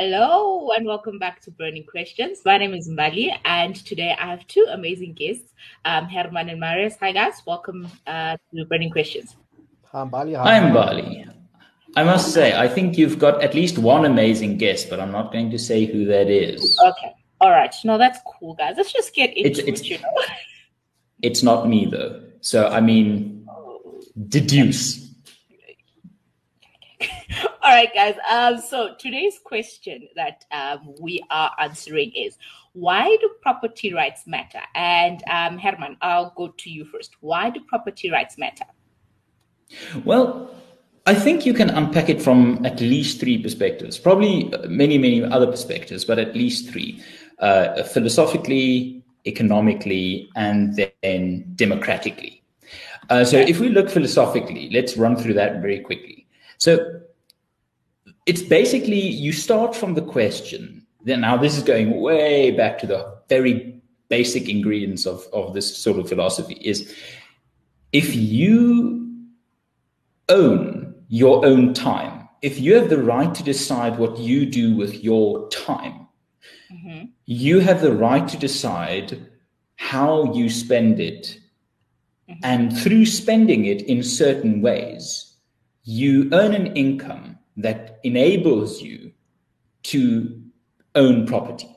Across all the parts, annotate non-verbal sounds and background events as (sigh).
Hello and welcome back to Burning Questions. My name is Mbali, and today I have two amazing guests, um, Herman and Marius. Hi guys, welcome uh, to Burning Questions. Hi Mbali. Hi Mbali. I must say, I think you've got at least one amazing guest, but I'm not going to say who that is. Okay. All right. No, that's cool, guys. Let's just get into It's it's it, you know. (laughs) it's not me though. So I mean, deduce. (laughs) All right, guys. Um, so today's question that um, we are answering is why do property rights matter? And um, Herman, I'll go to you first. Why do property rights matter? Well, I think you can unpack it from at least three perspectives, probably uh, many, many other perspectives, but at least three uh, philosophically, economically, and then democratically. Uh, so, if we look philosophically, let's run through that very quickly. So, it's basically you start from the question. Then, now this is going way back to the very basic ingredients of, of this sort of philosophy is if you own your own time, if you have the right to decide what you do with your time, Mm-hmm. you have the right to decide how you spend it. And through spending it in certain ways, you earn an income that enables you to own property.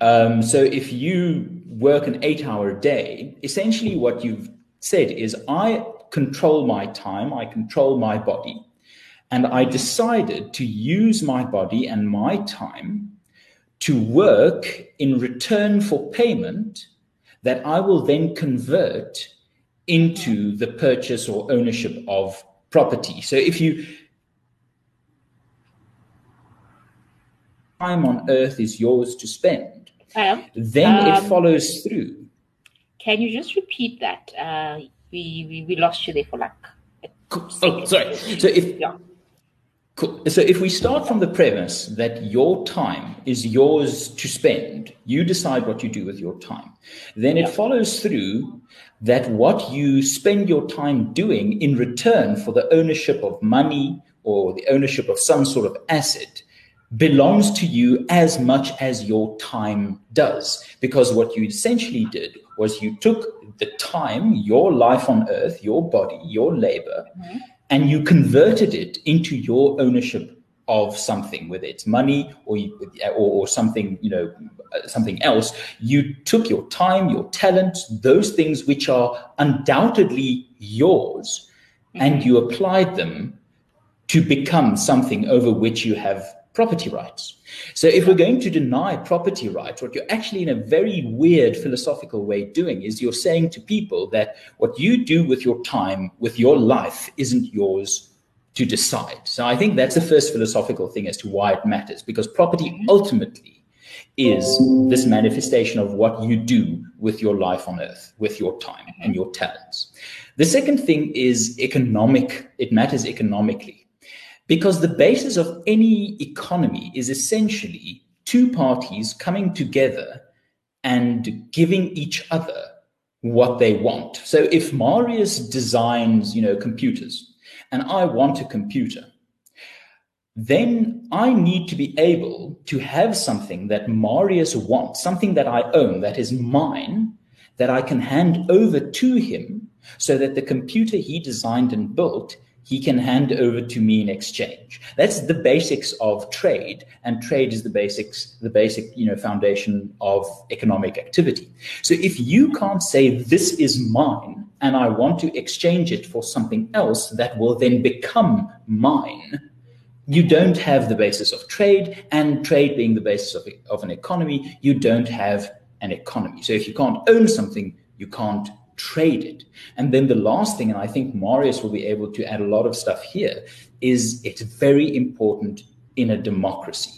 Um, so if you work an eight hour day, essentially what you've said is I control my time, I control my body, and I decided to use my body and my time to work in return for payment that I will then convert into the purchase or ownership of property. So if you time on earth is yours to spend, Um, then it Um, follows through. can you just repeat that? Uh, we, we we lost you there for like. a Oh, sorry. So if Yeah. Cool. So if we start from the premise that your time is yours to spend, you decide what you do with your time, then it follows through that what you spend your time doing in return for the ownership of money or the ownership of some sort of asset belongs to you as much as your time does. Because what you essentially did was you took the time, your life on earth, your body, your labor, mm-hmm. and you converted it into your ownership of something, whether it's money or, you, or, or something, you know, something else. You took your time, your talent, those things which are undoubtedly yours, and mm-hmm. you applied them to become something over which you have property rights. So if we're going to deny property rights, what you're actually in a very weird philosophical way doing is you're saying to people that what you do with your time, with your life, isn't yours to decide. So I think that's the first philosophical thing as to why it matters, because property ultimately is this manifestation of what you do with your life on earth, with your time and your talents. The second thing is economic, it matters economically. Because the basis of any economy is essentially two parties coming together and giving each other what they want. So if Marius designs, you know, computers and I want a computer, then I need to be able to have something that Marius wants, something that I own, that is mine, that I can hand over to him so that the computer he designed and built he can hand over to me in exchange. That's the basics of trade, and trade is the basics, the basic, you know, foundation of economic activity. So if you can't say this is mine and I want to exchange it for something else that will then become mine, you don't have the basis of trade, and trade being the basis of, of an economy, you don't have an economy. So if you can't own something, you can't trade it. And then the last thing, and I think Marius will be able to add a lot of stuff here, is it's very important in a democracy.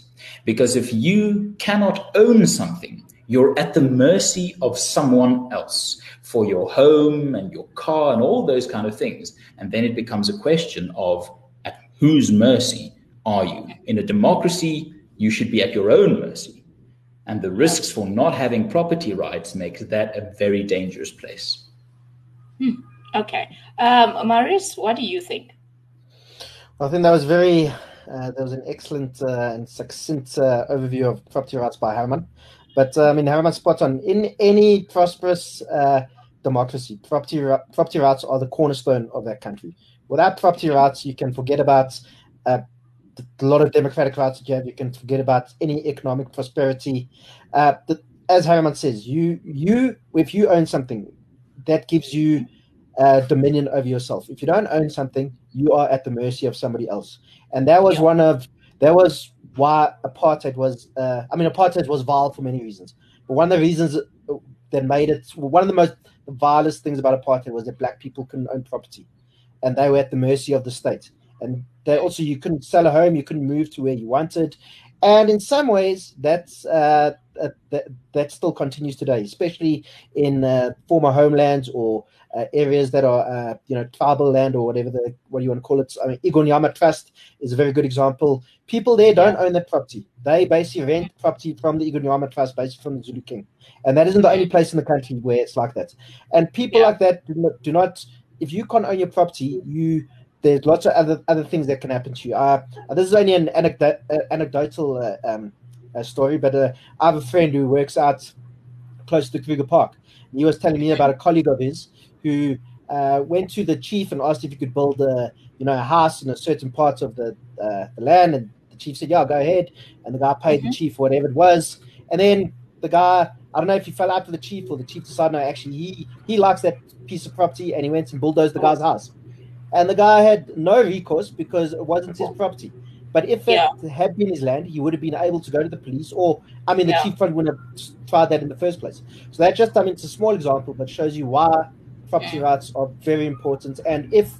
Because if you cannot own something, you're at the mercy of someone else for your home and your car and all those kind of things. And then it becomes a question of at whose mercy are you? In a democracy, you should be at your own mercy. And the risks for not having property rights makes that a very dangerous place. Okay. Um, Marius, what do you think? I think that was very Uh, there was an excellent uh, and succinct uh, overview of property rights by Herman. But I mean, Herman's spot on. In any prosperous democracy, property property rights are the cornerstone of that country. Without property rights, you can forget about uh, a lot of democratic rights that you have. You can forget about any economic prosperity. Uh, the, as Herman says, you you if you own something, that gives you uh, dominion over yourself. If you don't own something, you are at the mercy of somebody else. And that was yeah. one of that was why apartheid was. Uh, I mean, apartheid was vile for many reasons, but one of the reasons that made it one of the most vilest things about apartheid was that black people couldn't own property, and they were at the mercy of the state. And they also you couldn't sell a home, you couldn't move to where you wanted, and in some ways that's uh, uh, that, that still continues today, especially in uh, former homelands or uh, areas that are, uh, you know, tribal land or whatever the what do you want to call it. I mean, Ingonyama Trust is a very good example. People there don't own their property; they basically rent property from the Ingonyama Trust, basically from the Zulu King, and that isn't the only place in the country where it's like that. And people yeah. like that do not, do not. If you can't own your property, you there's lots of other other things that can happen to you. Uh, this is only an anecdote, uh, anecdotal uh, um, uh, story, but uh, I have a friend who works out close to Kruger Park. And he was telling me about a colleague of his who uh, went to the chief and asked if he could build a you know a house in a certain part of the, uh, the land, and the chief said, "Yeah, go ahead." And the guy paid mm-hmm. the chief whatever it was, and then the guy. I don't know if he fell out with the chief or the chief decided no, actually he he likes that piece of property and he went and bulldozed the guy's house. And the guy had no recourse because it wasn't his property. But if it yeah. had been his land, he would have been able to go to the police, or I mean, the yeah. chief fund wouldn't have tried that in the first place. So that just, I mean, it's a small example, but shows you why property yeah. rights are very important. And if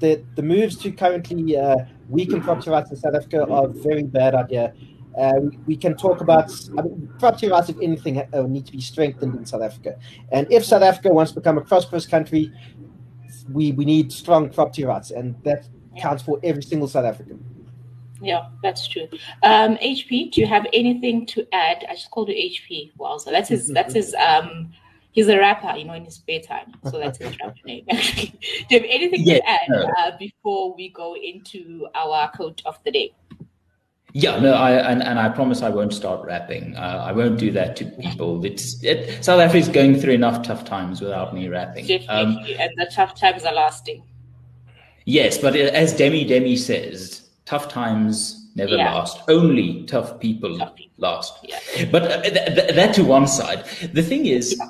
the the moves to currently uh, weaken property rights in South Africa are a very bad idea. Uh, we, we, can talk about I mean, property rights, if anything, uh, need to be strengthened in South Africa. And if South Africa wants to become a prosperous country, we, we need strong property rights, and that counts for every single South African. Yeah, that's true. Um, HP, do you have anything to add? I just called you HP. Wow, so that's his. That's his. Um, he's a rapper, you know, in his spare time. So that's his rap (laughs) name. Actually, (laughs) do you have anything to add uh, before we go into our quote of the day? Yeah, no, I and, and I promise I won't start rapping. Uh, I won't do that to people. It's it, South Africa is going through enough tough times without me rapping. Definitely, um, and the tough times are lasting. Yes, but as Demi Demi says, tough times never yeah. last. Only tough people, tough people. last. Yeah. But uh, th- th- that to one side. The thing is,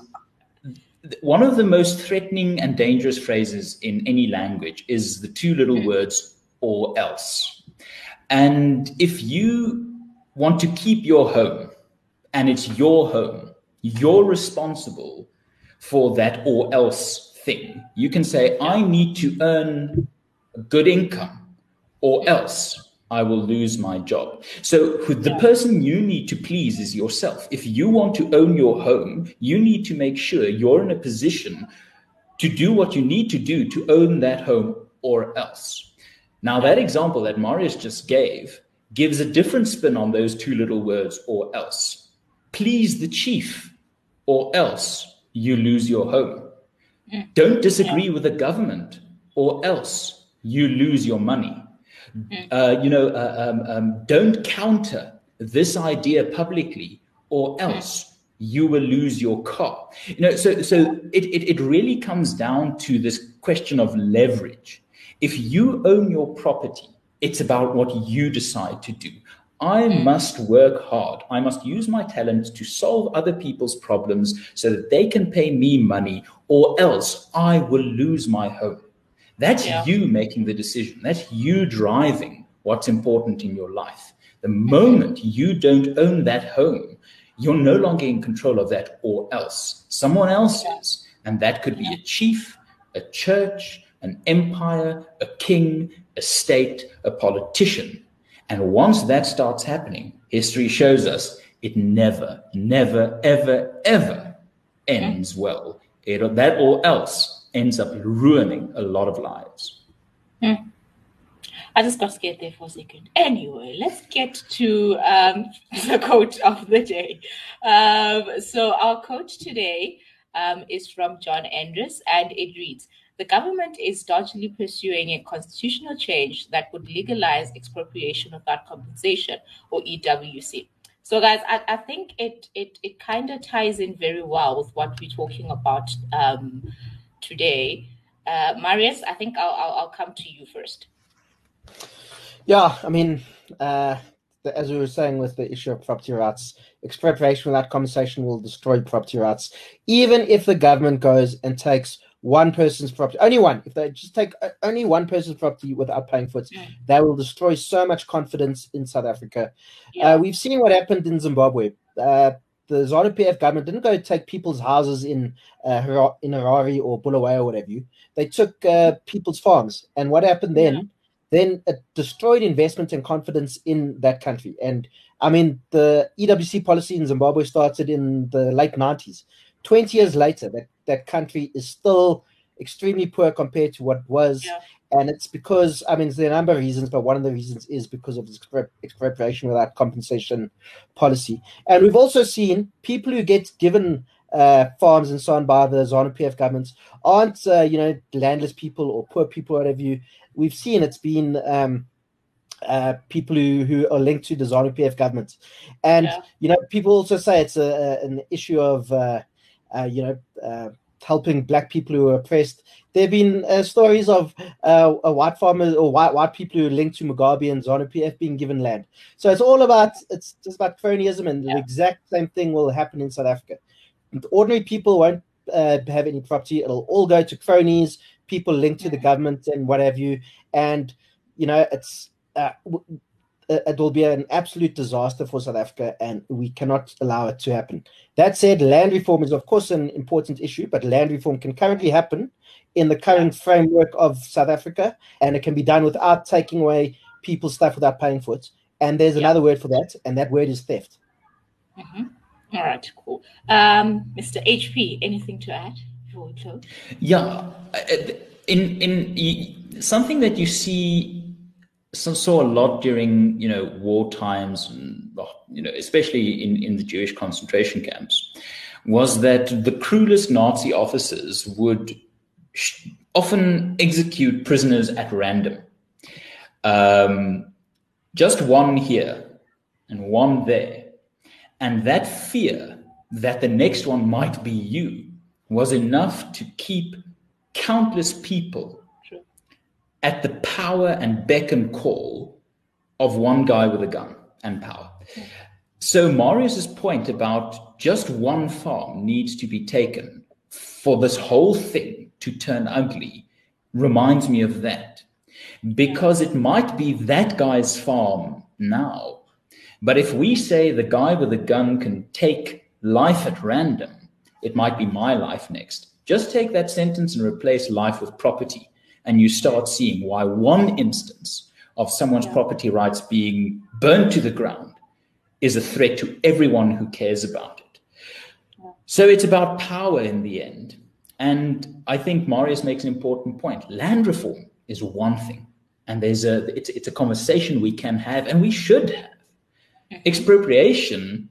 one of the most threatening and dangerous phrases in any language is the two little mm. words "or else." And if you want to keep your home, and it's your home, you're responsible for that or else thing. You can say, I need to earn a good income or else I will lose my job. So the person you need to please is yourself. If you want to own your home, you need to make sure you're in a position to do what you need to do to own that home or else. Now, that example that Marius just gave gives a different spin on those two little words or else. Please the chief or else you lose your home. Mm. Don't disagree with the government or else you lose your money. Mm. Uh, you know, uh, um, um, don't counter this idea publicly, or mm. else you will lose your car. You know, so so it, it, it really comes down to this question of leverage. If you own your property, it's about what you decide to do. I must work hard. I must use my talents to solve other people's problems so that they can pay me money, or else I will lose my home. That's yeah. you making the decision. That's you driving what's important in your life. The moment you don't own that home, you're no longer in control of that or else. Someone else is. And that could be a chief, a church, an empire, a king, a state, a politician. And once that starts happening, history shows us it never, never, ever, ever ends well. It, that or else ends up ruining a lot of lives. Hmm. I just got scared there for a second. Anyway, let's get to um, (laughs) the quote of the day. Um, so, our quote today um, is from John Andres, and it reads the government is doggedly pursuing a constitutional change that would legalize expropriation without compensation, or EWC. So, guys, I, I think it it it kind of ties in very well with what we're talking about um, today. Uh, Marius, I think I'll, I'll, I'll come to you first. Yeah, I mean, uh, the, as we were saying with the issue of property rights, expropriation without compensation will destroy property rights. Even if the government goes and takes one person's property, only one, if they just take uh, only one person's property without paying for it, mm. they will destroy so much confidence in South Africa. Yeah. Uh, we've seen what happened in Zimbabwe. Uh, the ZANU PF government didn't go take people's houses in uh, in Harare or Bulawayo or whatever. You. They took uh, people's farms, and what happened then? Yeah. Then it destroyed investment and confidence in that country. And I mean, the EWC policy in Zimbabwe started in the late 90s. 20 years later, that, that country is still extremely poor compared to what was. Yeah. And it's because, I mean, there are a number of reasons, but one of the reasons is because of this expropriation without compensation policy. And we've also seen people who get given uh, farms and so on by the ZANU PF governments aren't, uh, you know, landless people or poor people, or whatever you. We've seen it's been um, uh, people who, who are linked to the ZANU PF government. And, yeah. you know, people also say it's a, an issue of, uh, you know, uh, helping black people who are oppressed. There have been uh, stories of uh, white farmers or white white people who are linked to Mugabe and ZANU PF being given land. So it's all about it's just about cronyism, and yeah. the exact same thing will happen in South Africa. Ordinary people won't uh, have any property; it'll all go to cronies, people linked to the government, and what have you. And you know, it's uh, uh, it will be an absolute disaster for South Africa, and we cannot allow it to happen. That said, land reform is, of course, an important issue, but land reform can currently happen in the current framework of South Africa, and it can be done without taking away people's stuff without paying for it. And there's another word for that, and that word is theft. Mm-hmm. All right, cool. Um, Mr. HP, anything to add before we close? Yeah, uh, in in something that you see so, saw a lot during you know war times and you know especially in in the Jewish concentration camps was that the cruelest Nazi officers would sh- often execute prisoners at random. Um, just one here and one there. And that fear that the next one might be you was enough to keep countless people at the power and beck and call of one guy with a gun and power. So Marius's point about just one farm needs to be taken for this whole thing to turn ugly reminds me of that. Because it might be that guy's farm now. But if we say the guy with a gun can take life at random, it might be my life next. Just take that sentence and replace life with property and you start seeing why one instance of someone's yeah. property rights being burnt to the ground is a threat to everyone who cares about it. Yeah. So it's about power in the end. And I think Marius makes an important point. Land reform is one thing, and there's a it's it's a conversation we can have and we should have. Mm-hmm. Expropriation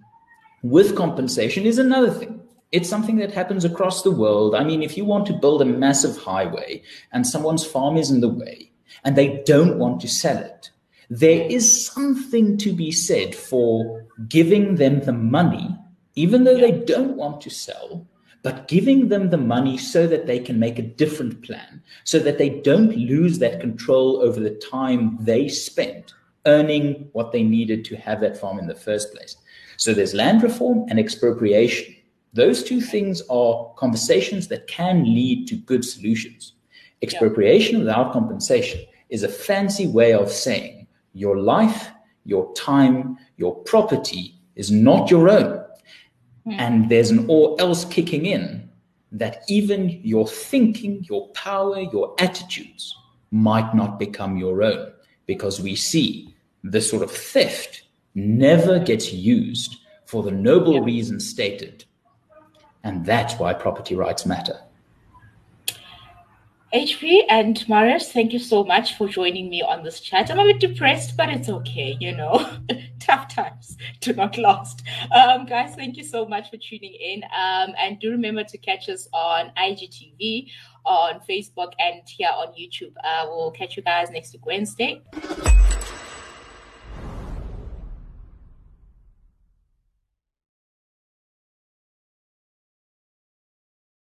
with compensation is another thing. It's something that happens across the world. I mean, if you want to build a massive highway and someone's farm is in the way and they don't want to sell it, there is something to be said for giving them the money, even though they don't want to sell, but giving them the money so that they can make a different plan, so that they don't lose that control over the time they spent earning what they needed to have that farm in the first place. So there's land reform and expropriation. Those two things are conversations that can lead to good solutions. Expropriation yeah. without compensation is a fancy way of saying your life, your time, your property is not your own. Mm. And there's an all else kicking in that even your thinking, your power, your attitudes might not become your own because we see this sort of theft never gets used for the noble yeah. reason stated and that's why property rights matter. HP and Marius, thank you so much for joining me on this chat. I'm a bit depressed, but it's okay, you know. (laughs) Tough times. do not last. Um, guys, thank you so much for tuning in. Um, and do remember to catch us on IGTV, on Facebook, and here on YouTube. Uh, we'll catch you guys next week, Wednesday.